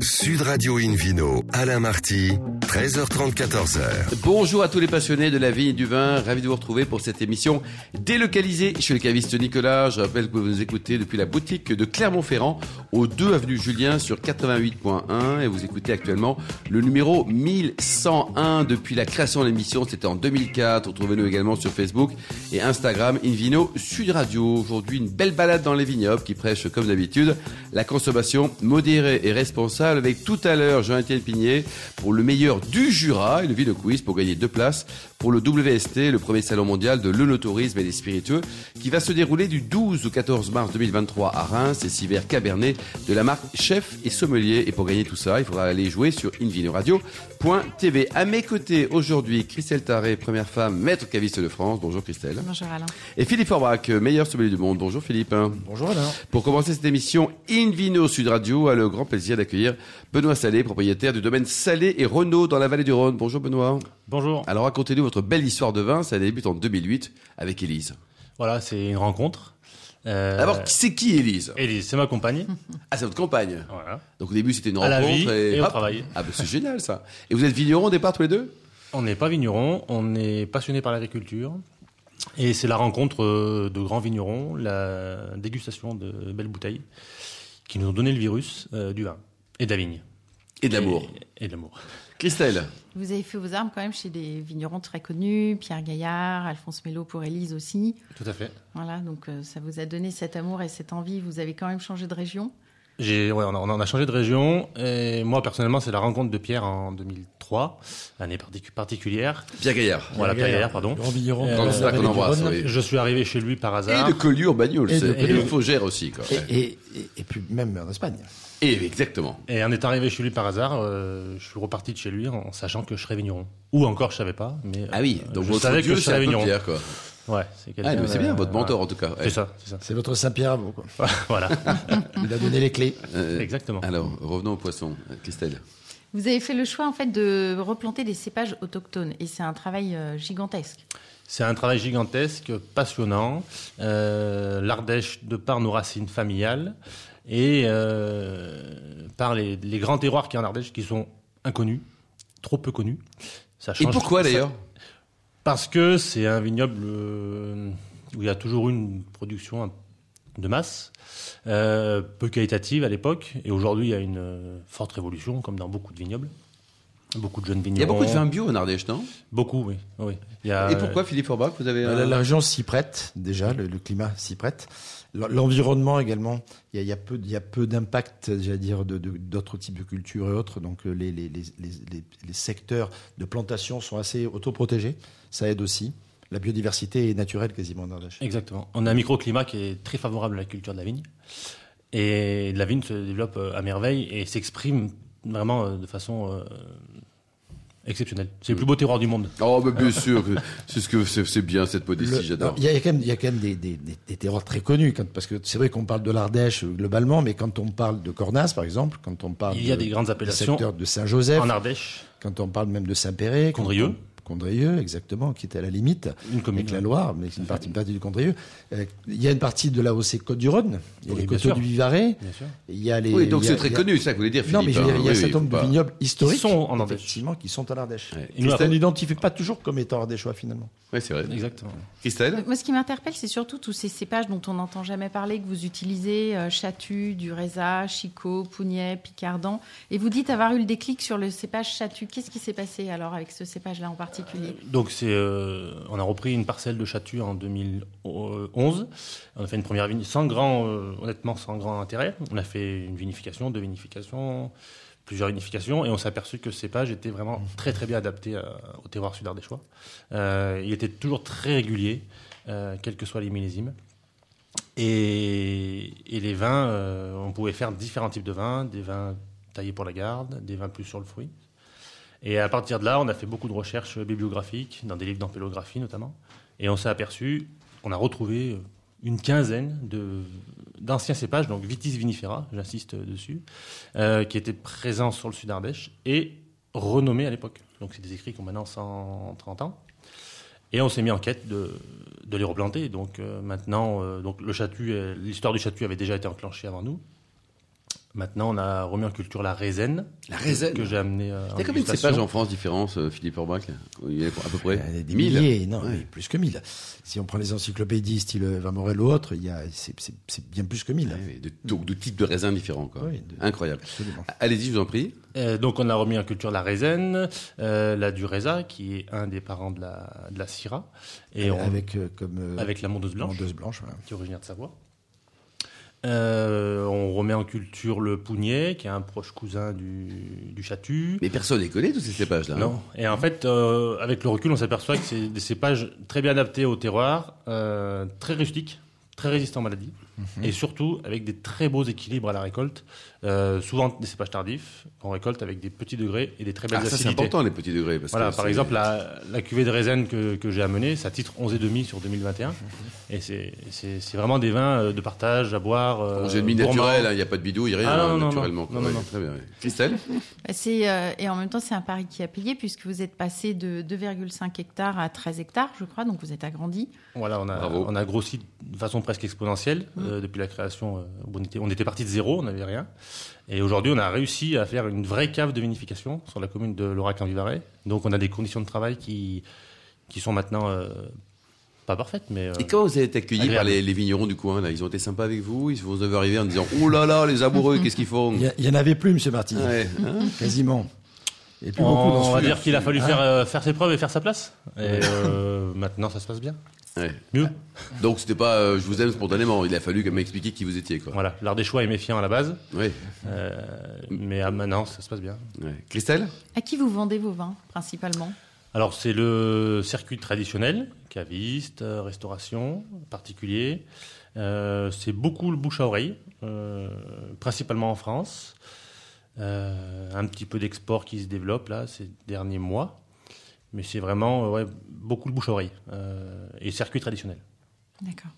Sud Radio Invino, Alain Marty, 13h30, 14h. Bonjour à tous les passionnés de la vie et du vin. Ravi de vous retrouver pour cette émission délocalisée chez le caviste Nicolas. Je rappelle que vous nous écoutez depuis la boutique de Clermont-Ferrand au 2 avenue Julien sur 88.1 et vous écoutez actuellement le numéro 1101 depuis la création de l'émission. C'était en 2004. Retrouvez-nous également sur Facebook et Instagram Invino Sud Radio. Aujourd'hui, une belle balade dans les vignobles qui prêche comme d'habitude la consommation modérée et responsable avec tout à l'heure Jean-Étienne Pigné pour le meilleur du Jura et le Ville Quiz pour gagner deux places pour le WST, le premier salon mondial de l'œnotourisme et des spiritueux, qui va se dérouler du 12 au 14 mars 2023 à Reims et Civer Cabernet de la marque Chef et Sommelier. Et pour gagner tout ça, il faudra aller jouer sur invinoradio.tv. À mes côtés aujourd'hui, Christelle Taré, première femme, maître caviste de France. Bonjour Christelle. Bonjour Alain. Et Philippe Forbach, meilleur sommelier du monde. Bonjour Philippe. Bonjour Alain. Pour commencer cette émission, Invino Sud Radio a le grand plaisir d'accueillir Benoît Salé, propriétaire du domaine Salé et Renault dans la vallée du Rhône. Bonjour Benoît. Bonjour. Alors racontez-nous votre belle histoire de vin. Ça débute en 2008 avec Élise. Voilà, c'est une rencontre. Euh... D'abord, c'est qui Élise? Élise, c'est ma compagne. Ah, c'est votre compagne. Voilà. Donc au début, c'était une À la rencontre vie et au travail. Ah, bah, c'est génial ça. Et vous êtes vigneron au départ tous les deux? On n'est pas vigneron, on est passionné par l'agriculture. Et c'est la rencontre euh, de grands vignerons, la dégustation de belles bouteilles qui nous ont donné le virus euh, du vin et de la vigne. Et de l'amour. Et, et de l'amour. Christelle Vous avez fait vos armes quand même chez des vignerons très connus, Pierre Gaillard, Alphonse Mello pour Élise aussi. Tout à fait. Voilà, donc euh, ça vous a donné cet amour et cette envie. Vous avez quand même changé de région J'ai, ouais, on, a, on a changé de région. Et moi, personnellement, c'est la rencontre de Pierre en 2003, année particu- particulière. Pierre Gaillard. Voilà, Pierre Gaillard, pardon. Grand vigneron. Euh, Dans le sac qu'on embrasse, oui. Je suis arrivé chez lui par Et hasard. de Collioure Bagnols. Et de c'est- Et de. Faugère aussi. Quoi. Et, et, et, et puis même en Espagne. Et exactement. Et en étant arrivé chez lui par hasard, euh, je suis reparti de chez lui en sachant que je serais vigneron. Ou encore, je savais pas. Mais Ah oui, euh, donc je votre savais dieu, que je c'est un serais peu vigneron. Pierre, quoi. Ouais, c'est quelqu'un. Ah, c'est bien, votre mentor en tout cas. Ouais. C'est ça, c'est ça. C'est votre Saint-Pierre à vous. Quoi. voilà, Il a donné les clés. Euh, exactement. Alors, revenons au poisson. Christelle. Vous avez fait le choix en fait de replanter des cépages autochtones et c'est un travail euh, gigantesque. C'est un travail gigantesque, passionnant. Euh, L'Ardèche, de par nos racines familiales et euh, par les, les grands terroirs qu'il y a en Ardèche qui sont inconnus, trop peu connus. Ça Et change- pourquoi ça- d'ailleurs? Parce que c'est un vignoble euh, où il y a toujours eu une production de masse, euh, peu qualitative à l'époque, et aujourd'hui il y a une euh, forte révolution, comme dans beaucoup de vignobles. Beaucoup de jeunes vignerons. Il y a beaucoup de vins bio en Ardèche, non? Beaucoup, oui. oui. Il y a, Et pourquoi Philippe Forbach Vous avez. La, région s'y prête déjà, le, le climat s'y prête. L'environnement également, il y a, peu, d'impact, j'allais dire, d'autres types de cultures et autres. Donc euh, les, les, les, les, secteurs de plantation sont assez autoprotégés. Ça aide aussi. La biodiversité est naturelle quasiment en Ardèche. Exactement. On a un microclimat qui est très favorable à la culture de la vigne. Et la vigne se développe euh, à merveille et s'exprime vraiment euh, de façon exceptionnelle. C'est le plus beau terroir du monde. Oh, bah, bien sûr. C'est ce que c'est c'est bien cette modestie, j'adore. Il y a quand même, il y a quand même des, des, des, des terroirs très connus, quand, parce que c'est vrai qu'on parle de l'Ardèche euh, globalement, mais quand on parle de Cornas, par exemple, quand on parle Il y a de- des grandes appellations secteur de Saint-Joseph, En Ardèche, quand on parle même de Saint-Péret, quand Condrieu. on- Condrieu, exactement, qui était à la limite une commune. avec la Loire, mais c'est une partie, une partie du Condrieu. Euh, il y a une partie de la OC Côte-du-Rhône, il y a Oui, les coteaux sûr. du Vivarais, il y a les. Oui, donc c'est très connu, ça que vous voulez dire, Philippe. Non, mais je veux dire, hein. il y a un Oui, certain oui, nombre de pas- vignobles historiques, Qui sont en Ardèche. effectivement, qui sont en Ardèche. Ouais. Et Christelle on n'identifie pas toujours comme étant ardéchois finalement. Ouais, c'est vrai. Exactement. Christelle Moi, ce qui m'interpelle, c'est surtout tous ces cépages dont on n'entend jamais parler, que vous utilisez, euh, Chatu, Dureza, Chicot, Pougnet, Picardant. Et vous dites avoir eu le déclic sur le cépage Chatu. Qu'est-ce qui s'est passé alors avec ce cépage-là en particulier Donc c'est, euh, on a repris une parcelle de Chatu en 2011. On a fait une première vigne sans grand, euh, honnêtement sans grand intérêt. On a fait une vinification, deux vinifications, plusieurs vinifications, et on s'est aperçu que ce cépage était vraiment très très bien adapté au terroir sud-ardéchois. Euh, il était toujours très régulier, euh, quels que soient les millésimes. Et, les vins, euh, on pouvait faire différents types de vins, des vins taillés pour la garde, des vins plus sur le fruit. Et à partir de là, on a fait beaucoup de recherches bibliographiques, dans des livres d'ampélographie notamment. Et on s'est aperçu, on a retrouvé une quinzaine d'anciens cépages, donc Vitis vinifera, j'insiste dessus, euh, qui étaient présents sur le sud Ardèche et renommés à l'époque. Donc c'est des écrits qui ont maintenant 130 ans. Et on s'est mis en quête de, les replanter. Donc euh, maintenant, euh, donc l'histoire du chatu avait déjà été enclenchée avant nous. Maintenant, on a remis en culture la raisin. La raisin. Que j'ai amené euh, Il y a combien de dégustation. cépages en France différents, euh, Philippe Orbach Il y a à peu près Il y a des 1000. milliers, non, Ouais. mais plus que 1000. Si on prend les encyclopédies style Van Morel ou autre, il y a, c'est, bien plus que 1000. Ouais, de, donc de types de raisins différents. Quoi. Oui, de- Incroyable. Allez-y, je vous en prie. Euh, donc, on a remis en culture la raisin, euh, la dureza, qui est un des parents de la, de la syrah, et avec, avec euh, comme euh, la mondeuse blanche, blanche. qui est originaire de Savoie. Euh, on remet en culture le pougnet, qui est un proche cousin du, du chatu. Mais personne ne connaît tous ces cépages-là. hein. Non. Et en fait, euh, avec le recul, on s'aperçoit que c'est des cépages très bien adaptés au terroir, euh, très rustiques, très résistants aux maladies, Mhm. et surtout avec des très beaux équilibres à la récolte. Euh, souvent des cépages tardifs, qu'on récolte avec des petits degrés et des très belles Ah, ça, c'est acidités. important, les petits degrés. Parce Voilà, que par exemple, la, la cuvée de raisin que, que j'ai amenée, ça titre 11,5 sur 2021. Et c'est- c'est c'est vraiment des vins euh, de partage à boire. euh, Bon, J'ai une mine gourmands. naturelle, hein, il n'y a pas de rien, Ah, non, hein, non, non, naturellement. non, quoi. non, Ouais, non. Très bien. ouais. Christelle Bah, C'est, euh, et en même temps, c'est un pari qui a payé puisque vous êtes passé de 2,5 hectares à 13 hectares, je crois, donc vous êtes agrandi. Voilà, on a, Bravo. on a grossi de façon presque exponentielle Mmh. euh, depuis la création. euh, on était, on était parti de zéro, on n'avait rien. Et aujourd'hui, on a réussi à faire une vraie cave de vinification sur la commune de Laurac-en-Vivarais. Donc, on a des conditions de travail qui, qui sont maintenant euh, pas parfaites, mais euh, Et comment vous avez été accueillis par les, les vignerons du coin là Ils ont été sympas avec vous Ils vous avez arrivé en disant Oh là là, les amoureux, qu'est-ce qu'ils font? Il y, a- il y en avait plus, Monsieur Martin, Ouais, hein quasiment. Et plus on, beaucoup dans on va dire qu'il a fallu Hein faire, euh, faire ses preuves et faire sa place. Et euh, maintenant, ça se passe bien. Ouais. Mieux. Donc c'était pas euh, je vous aime spontanément, il a fallu quand même expliquer qui vous étiez. Quoi. Voilà, l'art des choix est méfiant à la base, Ouais. euh, mais ah, maintenant, ça se passe bien. Ouais. Christelle? À qui vous vendez vos vins, principalement? Alors, c'est le circuit traditionnel, caviste, euh, restauration, particulier. Euh, c'est beaucoup le bouche à oreille, euh, principalement en France. Euh, un petit peu d'export qui se développe là ces derniers mois. Mais c'est vraiment euh, beaucoup le bouche à oreille euh, et circuit traditionnel. D'accord.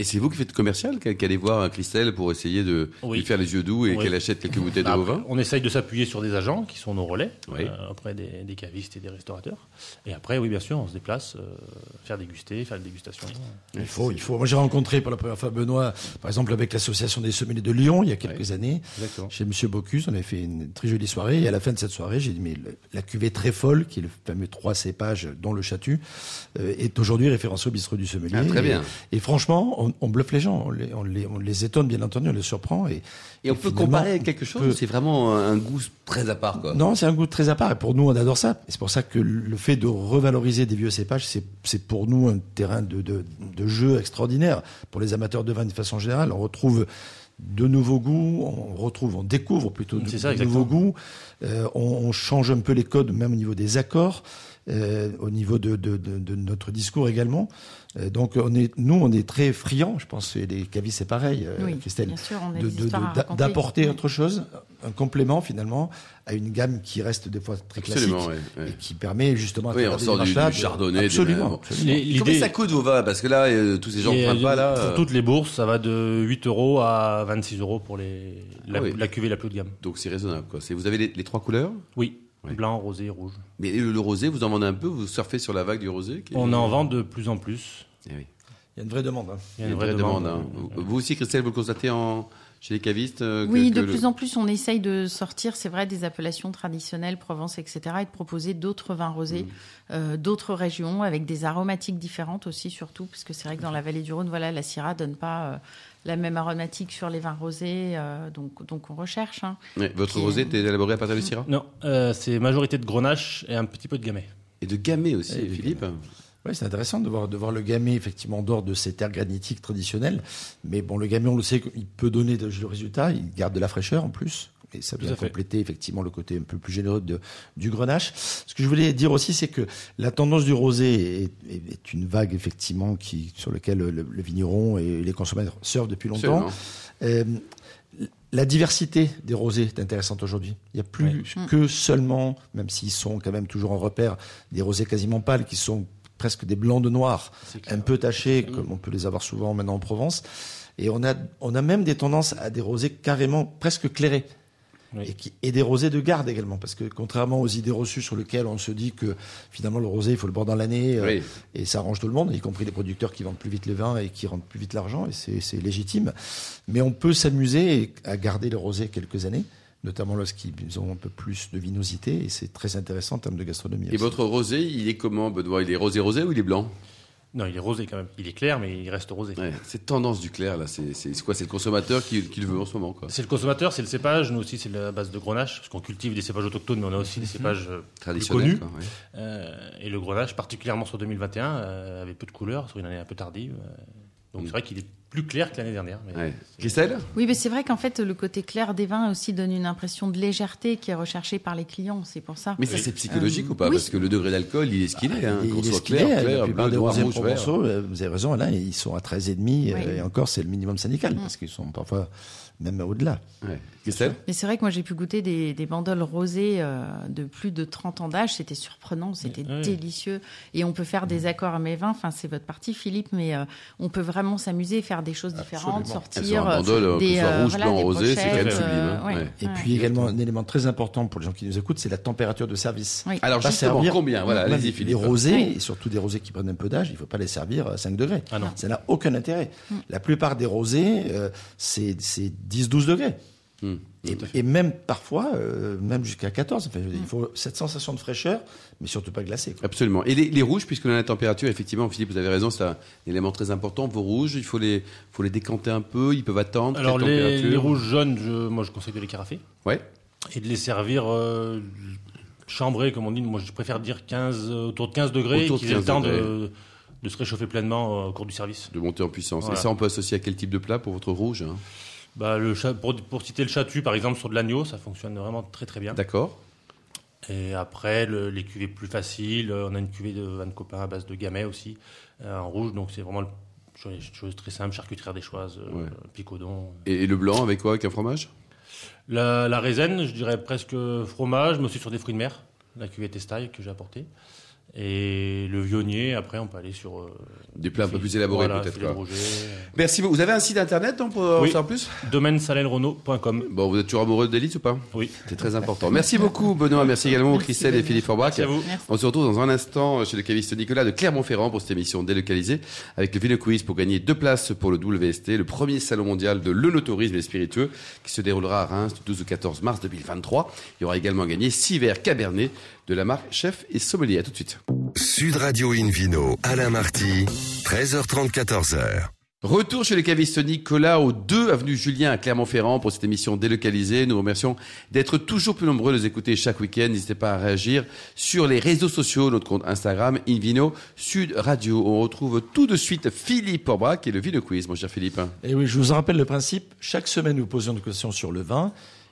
Et c'est vous qui faites commercial, qui allez voir Christelle pour essayer de Oui. lui faire les yeux doux et Oui. qu'elle achète quelques bouteilles de Après, vins on essaye de s'appuyer sur des agents qui sont nos relais Oui. euh, auprès des, des cavistes et des restaurateurs. Et après, oui, bien sûr, on se déplace, euh, faire déguster, faire la dégustation. Il faut, il faut. Moi, j'ai rencontré pour la première fois Benoît, par exemple, avec l'association des sommeliers de Lyon, il y a quelques années, Exactement. chez Monsieur Bocuse. On avait fait une très jolie soirée. Et à la fin de cette soirée, j'ai dit, mais le- la cuvée très folle, qui est le fameux trois cépages, dont le chatu, euh, est aujourd'hui référencé au bistrot du sommelier. Ah, très bien. Et, et franchement, on, on bluffe les gens. On les, on, les, on les étonne, bien entendu, on les surprend. Et, Et on peut comparer avec quelque chose peut- C'est vraiment un goût très à part. Quoi? Non, c'est un goût très à part. Et pour nous, on adore ça. C'est pour ça que le fait de revaloriser des vieux cépages, c'est, pour nous un terrain de, de, de jeu extraordinaire. Pour les amateurs de vin de façon générale, on retrouve de nouveaux goûts, on retrouve, on découvre plutôt de, ça, nouveaux goûts. Euh, on, on change un peu les codes, même au niveau des accords, au niveau de, de, de, de notre discours également. Euh, donc, on est, nous, on est très friands. Je pense que les cavistes, c'est pareil, euh, oui, Christelle d'apporter Oui. autre chose, un complément finalement à une gamme qui reste des fois très classique ouais, ouais. et qui permet justement à Oui, on des du- du de- chardonnay, absolument, absolument. Combien l'idée- ça coûte vos vins Parce que là, euh, tous ces gens ne Et, prennent euh, pas là. Pour euh, toutes les bourses, ça va de 8 euros à 26 euros pour les, la, Ah oui. la cuvée la plus haut de gamme. Donc c'est raisonnable. Quoi. Vous avez les, les trois couleurs? Oui, Ouais. blanc, rosé, rouge. Mais le, le rosé, vous en vendez un peu Vous surfez sur la vague du rosé qui est- On en vend de plus en plus. Eh oui. Il y a une vraie demande. hein. Il y a une vraie demande. hein. Vous- Vous aussi, Christelle, vous le constatez en... chez les cavistes euh, que- Oui, que de le- plus en plus, on essaye de sortir, c'est vrai, des appellations traditionnelles, Provence, etc., et de proposer d'autres vins rosés, euh, d'autres régions, avec des aromatiques différentes aussi, surtout, parce que c'est vrai que dans la vallée du Rhône, voilà, la Syrah donne pas euh, la même aromatique sur les vins rosés, euh, donc, donc on recherche. hein. Ouais, votre qui est- rosé était élaboré à partir du Syrah? Non, euh, c'est majorité de grenache et un petit peu de gamay. Et de gamay aussi, Et de Philippe? Oui, c'est intéressant de voir, de voir le gamay effectivement en dehors de ces terres granitiques traditionnelles. Mais bon, le gamay, on le sait, il peut donner de jolis résultats. Il garde de la fraîcheur en plus. Et ça vient compléter effectivement le côté un peu plus généreux de, du grenache. Ce que je voulais dire aussi, c'est que la tendance du rosé est, est- est une vague effectivement qui, sur laquelle le, le vigneron et les consommateurs surfent depuis longtemps. Euh, la diversité des rosés est intéressante aujourd'hui. Il n'y a plus Oui. que seulement, même s'ils sont quand même toujours en repère, des rosés quasiment pâles qui sont presque des blancs de noir, un peu tachés, comme on peut les avoir souvent maintenant en Provence. Et on a, on a même des tendances à des rosés carrément presque clairés. Oui. Et, qui, et des rosés de garde également, parce que contrairement aux idées reçues sur lesquelles on se dit que finalement le rosé, il faut le boire dans l'année, euh, et ça arrange tout le monde, y compris les producteurs qui vendent plus vite le vin et qui rendent plus vite l'argent, et c'est légitime. Mais on peut s'amuser à garder le rosé quelques années, notamment lorsqu'ils ont un peu plus de vinosité, et c'est très intéressant en termes de gastronomie. Et aussi. votre rosé, il est comment, Benoît? Il est rosé-rosé ou il est blanc? Non, il est rosé quand même. Il est clair, mais il reste rosé. ouais. Cette tendance du clair, là, c'est quoi? C'est le consommateur qui, qui le veut en ce moment, quoi. C'est le consommateur, c'est le cépage. Nous aussi, c'est la base de grenache, parce qu'on cultive des cépages autochtones, mais on a aussi des cépages euh, plus Traditionnel. connus. quoi, ouais. Euh, et le grenache, particulièrement sur 2021, euh, avait peu de couleurs, sur une année un peu tardive. euh, donc c'est vrai qu'il est plus clair que l'année dernière. mais Mm. Ouais. Christelle Oui, mais c'est vrai qu'en fait, le côté clair des vins aussi donne une impression de légèreté qui est recherchée par les clients. C'est pour ça. Mais ça, c'est psychologique Euh, ou pas oui. Parce que le degré d'alcool, il est ce qu'il est. Hein. Il- Qu'on il est soit ce qu'il clair, est. clair, la plupart bleu, des noir, rouge, vert. euh, vous avez raison, Alain, ils sont à 13,5 Oui. euh, et encore, c'est le minimum syndical, parce qu'ils sont parfois même au-delà. Ouais. Christelle Mais c'est vrai que moi j'ai pu goûter des, des bandoles rosées euh, de plus de 30 ans d'âge. C'était surprenant, c'était Oui. délicieux. Et on peut faire des accords à mes vins. Enfin, c'est votre partie, Philippe, mais euh, on peut vraiment s'amuser, faire des choses différentes, Absolument. Elles sortir. sont euh, des, ce soit rouge, voilà, blanc, des rosé, c'est quand même sublime. hein. euh, ouais. Et ouais. puis également, un élément très important pour les gens qui nous écoutent, c'est la température de service. Oui. Alors Pas justement, servir- combien Voilà, Les rosés, Oui. et surtout des rosés qui prennent un peu d'âge, il ne faut pas les servir à 5 degrés. Ah non. Ça n'a aucun intérêt. La plupart des rosés, euh, c'est c'est 10-12 degrés. Hum. Et, et même parfois, euh, même jusqu'à 14. Enfin, Il faut cette sensation de fraîcheur, mais surtout pas glacée. quoi. Absolument. Et les, les rouges, puisque a la température, effectivement, Philippe, vous avez raison, c'est un élément très important. Vos rouges, il faut les, faut les décanter un peu, ils peuvent attendre. Alors les, rouges jaunes, je- moi je conseille de les carafer Ouais. et de les servir euh, chambrés, comme on dit. Moi je préfère dire 15, euh, autour de 15 degrés, Autour de qu'ils aient le 15 temps degrés. de, de se réchauffer pleinement au cours du service. De monter en puissance. Voilà. Et ça, on peut associer à quel type de plat pour votre rouge hein? Bah, le pour, pour citer le chatu, par exemple, sur de l'agneau, ça fonctionne vraiment très très bien. D'accord. Et après, le- les cuvées plus faciles, euh, on a une cuvée de Van Copain à base de gamay aussi, euh, en rouge, donc c'est vraiment le- chose chose très simple, charcuterie des choises, Ouais. picodon. Et, et le blanc, avec quoi? Avec un fromage? La, la raisin, je dirais presque fromage, mais aussi sur des fruits de mer, la cuvée testaille que j'ai apportée. Et le vionnier, après, on peut aller sur. euh, Des plats un peu plus élaborés, voilà, peut-être. Roger, Merci beaucoup. Vous avez un site internet donc, pour en Oui. savoir plus? Euh, Domaine salelrenault.com. Bon, vous êtes toujours amoureux de l'élite ou pas? Oui. C'est très important. Merci beaucoup, Benoît. Merci également, Merci, Christelle et. Philippe Forbach. Merci à vous. Merci. On se retrouve dans un instant chez le caviste Nicolas de Clermont-Ferrand pour cette émission délocalisée avec le Vino Quiz pour gagner deux places pour le WST, le premier salon mondial de l'œnotourisme et des spiritueux qui se déroulera à Reims du 12 au 14 mars 2023. Il y aura également gagné six verres Cabernet de la marque Chef et Sommelier. À tout de suite. Sud Radio Invino, Alain Marty, 13h30, 14h. Retour chez le caviste Nicolas au 2 avenue Julien à Clermont-Ferrand pour cette émission délocalisée. Nous vous remercions d'être toujours plus nombreux à nous écouter chaque week-end. N'hésitez pas à réagir sur les réseaux sociaux, notre compte Instagram, Invino Sud Radio. On retrouve tout de suite Philippe Orbach et le Vino Quiz, mon cher Philippe. Et oui, je vous en rappelle le principe. Chaque semaine, nous posons une question sur le vin.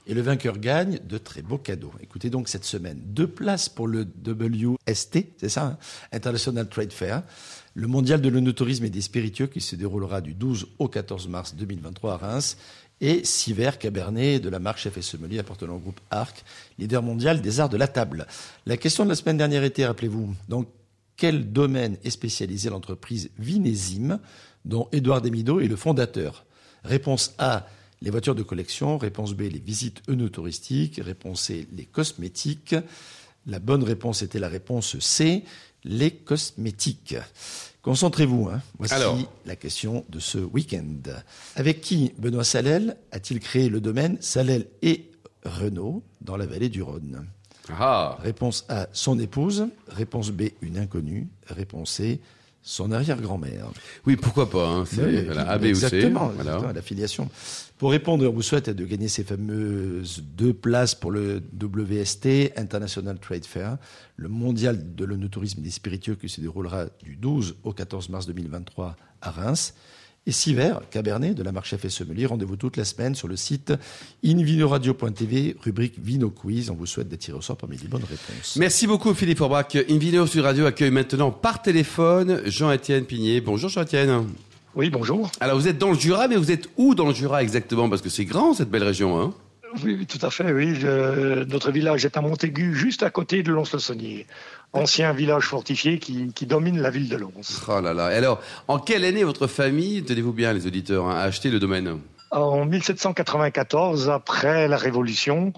Et le vainqueur gagne de très beaux cadeaux. Écoutez donc cette semaine, deux places pour le WST, c'est ça, hein, International Trade Fair, le mondial de l'onotourisme et des spiritueux qui se déroulera du 12 au 14 mars 2023 à Reims, et six verres Cabernet de la marque Chef et appartenant au groupe Arc, leader mondial des arts de la table. La question de la semaine dernière était, rappelez-vous, donc quel domaine est spécialisé l'entreprise Vinésime, dont Édouard Demido est le fondateur? Réponse A, les voitures de collection. Réponse B, les visites œnotouristiques. Réponse C, les cosmétiques. La bonne réponse était la réponse C, les cosmétiques. Concentrez-vous. Hein. Voici Alors. la question de ce week-end. Avec qui Benoît Salel a-t-il créé le domaine Salel et Renault dans la vallée du Rhône? Ah, Réponse A, son épouse. Réponse B, une inconnue. Réponse C, son arrière-grand-mère. oui, pourquoi pas. Hein, c'est Oui, voilà, A, B ou C. exactement, Voilà. exactement, la filiation. Pour répondre, on vous souhaite de gagner ces fameuses deux places pour le WST, International Trade Fair, le mondial de l'onotourisme et des spiritueux qui se déroulera du 12 au 14 mars 2023 à Reims. Et six verres Cabernet de la marque Chef et Sommelier. Rendez-vous toute la semaine sur le site invinoradio.tv, rubrique Vino Quiz. On vous souhaite d'attirer au sort parmi les bonnes réponses. Merci beaucoup Philippe Orbach. Invino Sud Radio accueille maintenant par téléphone Jean-Étienne Pigné. Bonjour Jean-Étienne. Oui, bonjour. Alors vous êtes dans le Jura, mais vous êtes où dans le Jura exactement? Parce que c'est grand cette belle région. Hein Oui, oui, tout à fait, oui. Je- notre village est à Montaigu, juste à côté de Lons-le-Saunier. Ancien village fortifié qui, qui domine la ville de Lons. oh là là. Et alors, en quelle année votre famille, tenez-vous bien les auditeurs, hein, a acheté le domaine? En 1794, après la Révolution,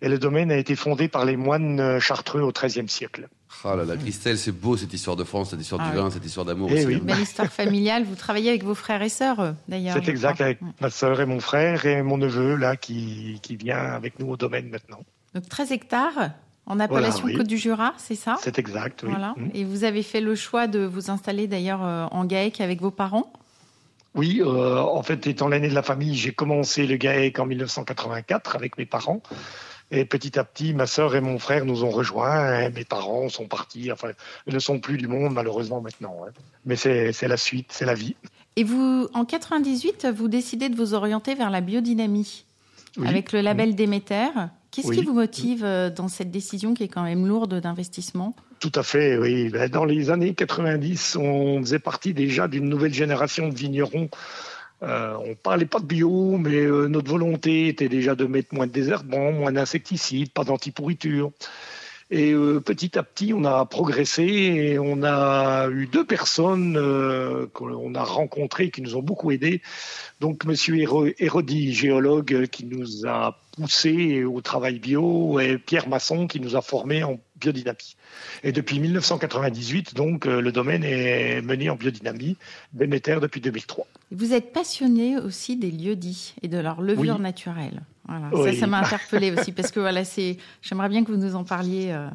et le domaine a été fondé par les moines chartreux au XIIIe siècle. Ah là là, Christelle, c'est beau cette histoire de France, cette histoire Ah du oui. vin, cette histoire d'amour Eh oui. hein. Belle histoire familiale. Vous travaillez avec vos frères et sœurs, euh, d'ailleurs. C'est exact, crois. avec ma sœur et mon frère et mon neveu là qui, qui vient avec nous au domaine maintenant. Donc 13 hectares en appellation oui. Côte du Jura, c'est ça? C'est exact, oui. Voilà. Mm. Et vous avez fait le choix de vous installer d'ailleurs euh, en GAEC avec vos parents? Oui, euh, en fait, étant l'aîné de la famille, j'ai commencé le GAEC en 1984 avec mes parents. Et petit à petit, ma sœur et mon frère nous ont rejoints. et mes parents sont partis. Enfin, ils ne sont plus du monde, malheureusement, maintenant. hein. Mais c'est c'est la suite, c'est la vie. Et vous, en 98, vous décidez de vous orienter vers la biodynamie Oui. avec le label Déméter. Qu'est-ce Oui. qui vous motive euh, dans cette décision qui est quand même lourde d'investissement? Tout à fait, oui. Ben, Dans les années 90, on faisait partie déjà d'une nouvelle génération de vignerons. Euh, on parlait pas de bio, mais euh, notre volonté était déjà de mettre moins de désherbants, moins d'insecticides, pas d'antipourriture. Et euh, petit à petit, on a progressé et on a eu deux personnes euh, qu'on a rencontrées qui nous ont beaucoup aidés. Donc, Monsieur Héro- Hérodi, géologue, euh, qui nous a poussé au travail bio, et Pierre Masson, qui nous a formés en biodynamie. Et depuis 1998, donc, le domaine est mené en biodynamie, Déméter depuis 2003. Et Vous êtes passionné aussi des lieux dits et de leur levure Oui. naturelle. Voilà. Oui. Ça, ça m'a interpellé aussi parce que voilà, c'est. J'aimerais bien que vous nous en parliez. euh.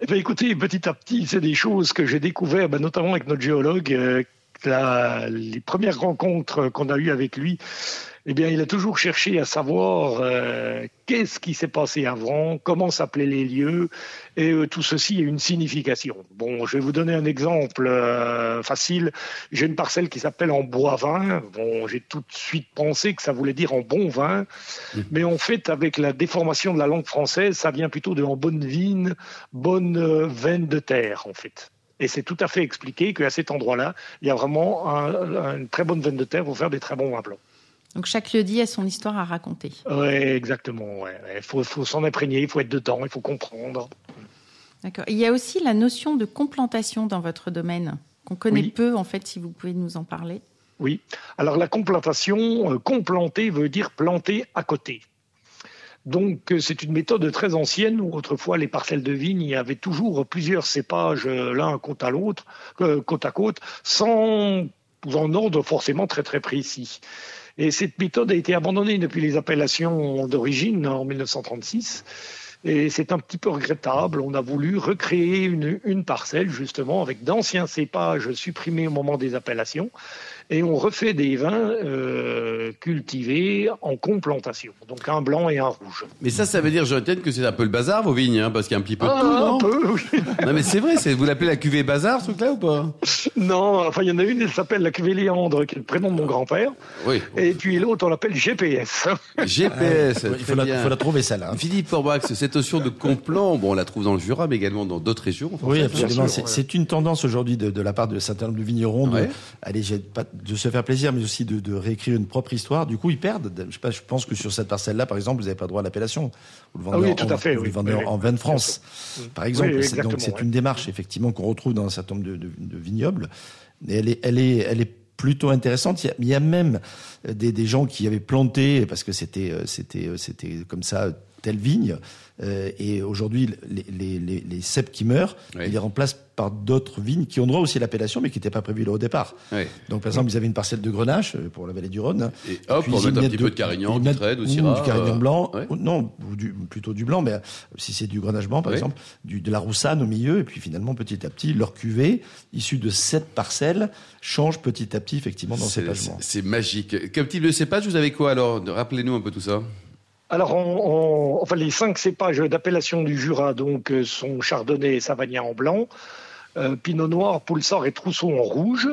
Eh bien, écoutez, petit à petit, c'est des choses que j'ai découvert, ben, notamment avec notre géologue. La- les premières rencontres qu'on a eues avec lui, eh bien, il a toujours cherché à savoir euh, qu'est-ce qui s'est passé avant, comment s'appelaient les lieux, et euh, tout ceci a une signification. Bon, je vais vous donner un exemple euh, facile. J'ai une parcelle qui s'appelle en bois vin. Bon, j'ai tout de suite pensé que ça voulait dire en bon vin, mais en fait, avec la déformation de la langue française, ça vient plutôt de en bonne vigne, bonne veine de terre, en fait. Et c'est tout à fait expliqué qu'à cet endroit-là, il y a vraiment un- une très bonne veine de terre pour faire des très bons vins blancs. Donc chaque lieu dit a son histoire à raconter. Oui, exactement. Il faut, faut s'en imprégner, il faut être dedans, il faut comprendre. D'accord. Il y a aussi la notion de complantation dans votre domaine qu'on connaît Oui. peu en fait. Si vous pouvez nous en parler. Oui. Alors la complantation, euh, complanter veut dire planter à côté. Donc euh, c'est une méthode très ancienne où autrefois les parcelles de vignes, il y avait toujours plusieurs cépages euh, l'un côte à l'autre, côte à côte, sans en ordre forcément très très précis. Et cette méthode a été abandonnée depuis les appellations d'origine en 1936. Et c'est un petit peu regrettable. On a voulu recréer une parcelle, justement, avec d'anciens cépages supprimés au moment des appellations. Et on refait des vins euh, cultivés en complantation. Donc un blanc et un rouge. Mais ça, ça veut dire, Jonathan, que c'est un peu le bazar, vos vignes, hein, parce qu'il y a un petit peu de tout, Ah, non un peu, oui. Non, mais c'est vrai, vous l'appelez la cuvée bazar, ce truc-là, ou pas Non, enfin, il y en a une, elle s'appelle la cuvée Léandre, qui est le prénom de mon grand-père. Oui. Et puis l'autre, on l'appelle GPS. GPS, Il très faut la, bien. faut la trouver, celle-là. hein. Philippe Forbax, cette notion de complan, bon, on la trouve dans le Jura, mais également dans d'autres régions. Oui, absolument. C'est ouais. une tendance aujourd'hui de, de la part de certains nombre de vignerons de, allez, j'ai pas- de se faire plaisir, mais aussi de, de réécrire une propre histoire. Du coup, ils perdent. Je, sais pas, je pense que sur cette parcelle-là, par exemple, vous n'avez pas droit à l'appellation. Vous le vendez, Ah oui, en, tout à fait, vous le oui. vendez Oui, en, vin de France, par exemple. Donc c'est une démarche effectivement qu'on retrouve dans un certain nombre de, de- de vignobles. Et elle est, elle est, elle est plutôt intéressante. Il y a, il y a même des, des gens qui avaient planté parce que c'était, euh, c'était, euh, c'était comme ça telle vigne. Euh, et aujourd'hui, les, les, les, les cèpes qui meurent, Oui. ils les remplacent par d'autres vignes qui ont droit aussi à l'appellation, mais qui n'étaient pas prévues là au départ. Donc, par exemple, ils avaient une parcelle de Grenache euh, pour la vallée du Rhône. Et hop, Puis on ils met un mettent petit peu de Carignan, du mettent- Trède, ou du Carignan blanc. ouais. ou- non, ou du, plutôt du blanc, mais euh, si c'est du Grenache blanc, par exemple, du, de la Roussanne au milieu, et puis finalement, petit à petit, leur cuvée, issue de sept parcelles, change petit à petit, effectivement, dans ces c'est magique. Comme type de cépage, vous avez quoi alors? Rappelez-nous un peu tout ça. Alors, on- on- enfin, les cinq cépages d'appellation du Jura donc euh, sont Chardonnay et Savagnin en blanc, euh, Pinot Noir, Poulsard et Trousseau en rouge.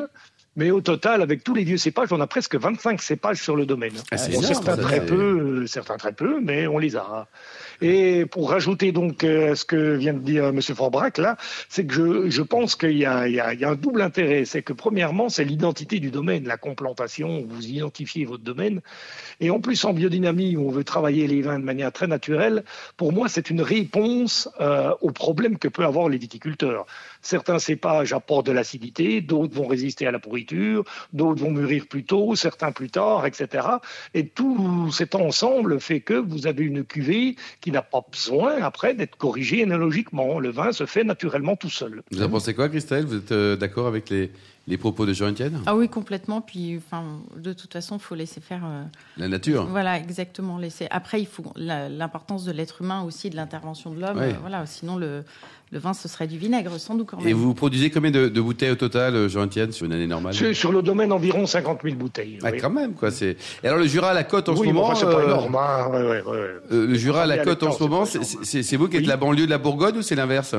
Mais au total, avec tous les vieux cépages, on a presque 25 cépages sur le domaine. Ah, c'est Bon, énorme, certains très peu, euh, certains très peu, mais on les a. Et pour rajouter donc euh, ce que vient de dire M. Forbrac là, c'est que je, je pense qu'il y, y, y a un double intérêt. C'est que premièrement, c'est l'identité du domaine, la complantation, vous identifiez votre domaine. Et en plus, en biodynamie, où on veut travailler les vins de manière très naturelle, pour moi, c'est une réponse euh, aux problèmes que peuvent avoir les viticulteurs. Certains cépages apportent de l'acidité, d'autres vont résister à la pourriture, d'autres vont mûrir plus tôt, certains plus tard, etc. Et tout cet ensemble fait que vous avez une cuvée qui n'a pas besoin après d'être corrigée énologiquement. Le vin se fait naturellement tout seul. Vous en pensez quoi, Christelle? Vous êtes euh, d'accord avec les, les propos de Jean-Étienne Ah oui, complètement. Puis, enfin, de toute façon, il faut laisser faire. euh, La nature. Voilà, exactement. Laisser. Après, il faut l'importance de l'être humain aussi, de l'intervention de l'homme. Ouais. euh, voilà, sinon le, le vin, ce serait du vinaigre, sans doute quand même. Et vous produisez combien de, de bouteilles au total, euh, Jean-Étienne, sur une année normale Sur, sur le domaine, environ 50 000 bouteilles. Ah, oui. quand même, quoi. C'est. Et alors le Jura à la côte en oui, ce moment. enfin, c'est pas énorme. Hein. Ouais, ouais, ouais. euh, le Jura à la côte en ce moment, c'est vous qui êtes Oui. la banlieue de la Bourgogne ou c'est l'inverse?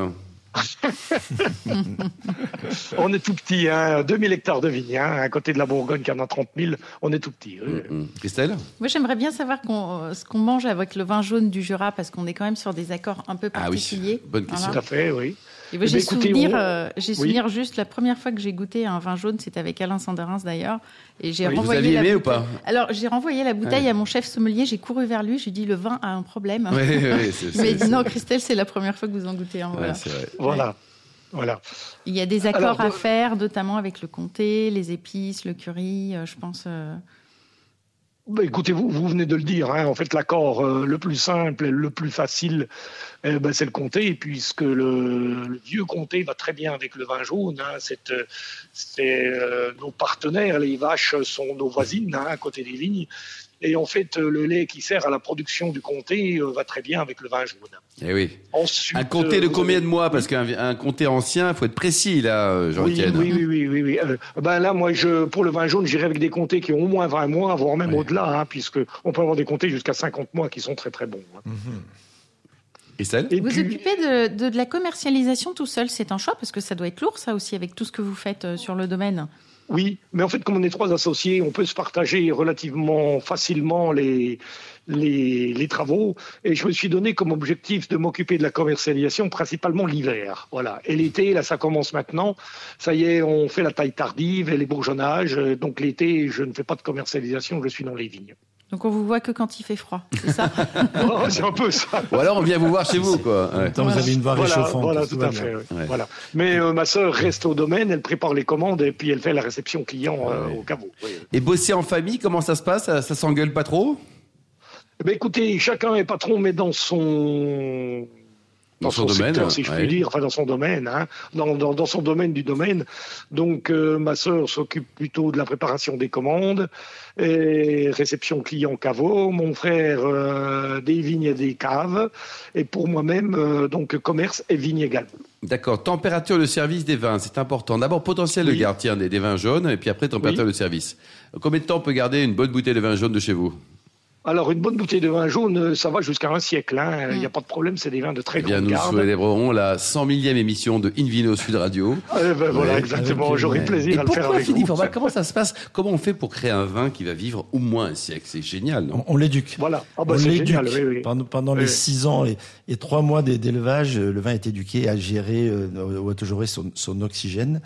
On est tout petit, hein. 2000 hectares de vignes, hein. à côté de la Bourgogne qui en a 30 000, on est tout petit. oui. Hum, Christelle? Moi, j'aimerais bien savoir euh, ce qu'on mange avec le vin jaune du Jura, parce qu'on est quand même sur des accords un peu Ah oui, particuliers. bonne question. Tout à fait, oui. Et moi, Eh j'ai ben, écoutez, souvenir, on- euh, j'ai Oui. souvenir juste la première fois que j'ai goûté un vin jaune, c'était avec Alain Sanderins d'ailleurs, et j'ai Oui. Vous renvoyé aviez la aimé ou bouteille- pas Alors j'ai renvoyé la bouteille Ouais. à mon chef sommelier, j'ai couru vers lui, j'ai dit le vin a un problème. Oui, oui, c'est Il m'a c'est- dit non, Christelle, c'est la première fois que vous en goûtez un. Ouais, voilà. Voilà. Voilà. Il y a des accords Alors, à faire, notamment avec le comté, les épices, le curry, euh, je pense. euh, écoutez, vous, vous venez de le dire. hein. En fait, l'accord euh, le plus simple et le plus facile, eh ben, c'est le comté, puisque le, vieux comté va très bien avec le vin jaune. hein. C'est, euh, euh, nos partenaires, les vaches sont nos voisines hein, à côté des vignes. Et en fait, euh, le lait qui sert à la production du comté euh, va très bien avec le vin jaune. Eh oui. Ensuite, Un comté de euh, vous combien avez- de mois? Parce qu'un un comté ancien, il faut être précis là, euh, oui, oui, oui, oui, oui, oui. Euh, ben là, moi, je, pour le vin jaune, j'irai avec des comtés qui ont au moins 20 mois, voire même au-delà, hein, puisque on peut avoir des comtés jusqu'à 50 mois qui sont très très bons. hein. Christelle Et Vous puis- occupez de, de, de la commercialisation tout seul, c'est un choix parce que ça doit être lourd ça aussi avec tout ce que vous faites euh, sur le domaine. Oui, mais en fait, comme on est trois associés, on peut se partager relativement facilement les, les, travaux. Et je me suis donné comme objectif de m'occuper de la commercialisation principalement l'hiver. Voilà. Et l'été, là, ça commence maintenant. Ça y est, on fait la taille tardive et les bourgeonnages. Euh, Donc l'été, je ne fais pas de commercialisation, je suis dans les vignes. Donc on vous voit que quand il fait froid, c'est ça Oh, c'est un peu ça. Ou alors on vient vous voir chez vous, quoi. Ouais. Tant vous avez une voix Voilà, réchauffante. voilà, tout à bien. fait. oui. Ouais. Voilà. Mais euh, ma sœur reste au domaine, elle prépare les commandes et puis elle fait la réception client euh, Ouais. au caveau. oui. Et bosser en famille, comment ça se passe? Ça, ça s'engueule pas trop? Eh ben, écoutez, chacun est patron, mais dans son Dans son domaine, secteur, si je ouais. puis dire, enfin dans son domaine, hein, dans, dans, dans son domaine du domaine. Donc euh, ma sœur s'occupe plutôt de la préparation des commandes, et réception client caveau, mon frère euh, des vignes et des caves, et pour moi-même euh, donc commerce et vignes également. D'accord. Température de service des vins, c'est important. D'abord, potentiel de Oui. garde tiens, des, des vins jaunes, et puis après, température de service. Combien de temps on peut garder une bonne bouteille de vin jaune de chez vous? Alors une bonne bouteille de vin jaune, euh, ça va jusqu'à un siècle. hein. Il n'y a pas de problème, c'est des vins de très Eh bien, grande nous célébrerons la 100 millième émission de Invino Sud Radio. Eh ben, voilà, Ouais, exactement. ouais. plaisir Et à le faire pourquoi, avec Philippe vous. Comment ça se passe? Comment on fait pour créer un vin qui va vivre au moins un siècle? C'est génial, non? On, on l'éduque. Voilà. Ah bah, on c'est l'éduque. génial, oui, oui. Pendant, pendant Oui, les oui. six ans et, et trois mois d'é- d'élevage, euh, le vin est éduqué à gérer euh, ou à toujours son, son oxygène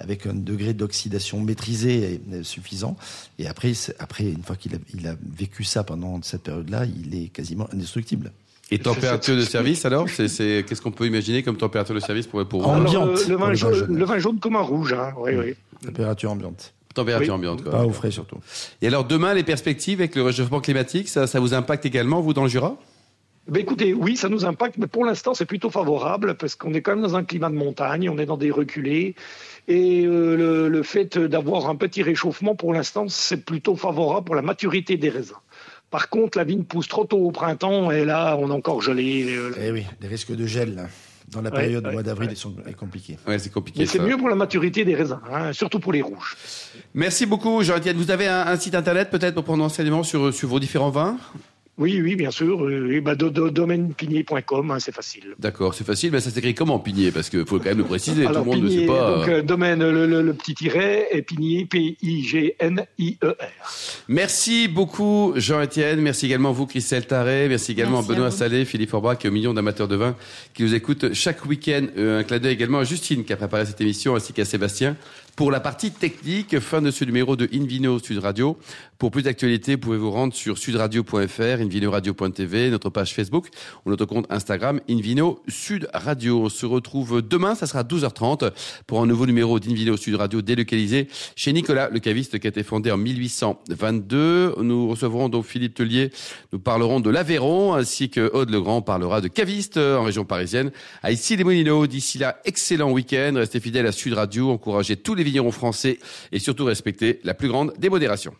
avec un degré d'oxydation maîtrisé et euh, suffisant. Et après, après une fois qu'il a, il a vécu ça pendant cette période-là, il est quasiment indestructible. Et température de service, alors Qu'est-ce qu'on peut imaginer comme température de service pour, pour Alors, Ambiante, le, pour vin le vin jaune, jaune. le vin jaune comme un rouge, hein. oui, oui. Température ambiante. Température Oui. ambiante, quoi. Pas au frais surtout. Et alors, demain, les perspectives avec le réchauffement climatique, ça, ça vous impacte également, vous, dans le Jura? Ben écoutez, oui, ça nous impacte, mais pour l'instant, c'est plutôt favorable parce qu'on est quand même dans un climat de montagne, on est dans des reculés. Et euh, le, le fait d'avoir un petit réchauffement, pour l'instant, c'est plutôt favorable pour la maturité des raisins. Par contre, la vigne pousse trop tôt au printemps et là, on a encore gelé. Eh oui, les risques de gel là, dans la Ouais, période du ouais, mois d'avril ouais. sont est compliqués. Ouais, c'est compliqué. Mais c'est mieux pour la maturité des raisins, hein, surtout pour les rouges. Merci beaucoup, Jean-Étienne. Vous avez un, un site internet peut-être pour prendre enseignement sur, sur vos différents vins? Oui, oui, bien sûr. Et bah, domainePigné.com, hein, c'est facile. D'accord, c'est facile. Mais ça s'écrit comment Pigné Parce qu'il faut quand même le préciser. Alors, tout le monde ne sait pas. Donc, euh, domaine, le, le- le petit tiret, et Pigné, P-I-G-N-I-E-R. Merci beaucoup Jean-Étienne, merci également vous Christelle Taré, merci également Merci à Benoît. Salé, Philippe Forbach et aux millions d'amateurs de vin qui nous écoutent chaque week-end. Euh, un clin d'œil également à Justine qui a préparé cette émission ainsi qu'à Sébastien pour la partie technique. Fin de ce numéro de Invino Sud Radio. Pour plus d'actualités, pouvez vous rendre sur sudradio.fr, invinoradio.tv, notre page Facebook ou notre compte Instagram Invino Sud Radio. On se retrouve demain, ça sera 12h30 pour un nouveau numéro d'Invino Sud Radio délocalisé chez Nicolas, le caviste qui a été fondé en 1822. Nous recevrons donc Philippe Tellier. Nous parlerons de l'Aveyron ainsi que Aude Legrand parlera de caviste en région parisienne à ici les. D'ici là, excellent week-end. Restez fidèles à Sud Radio. Encouragez tous les français et surtout respectez la plus grande des modérations.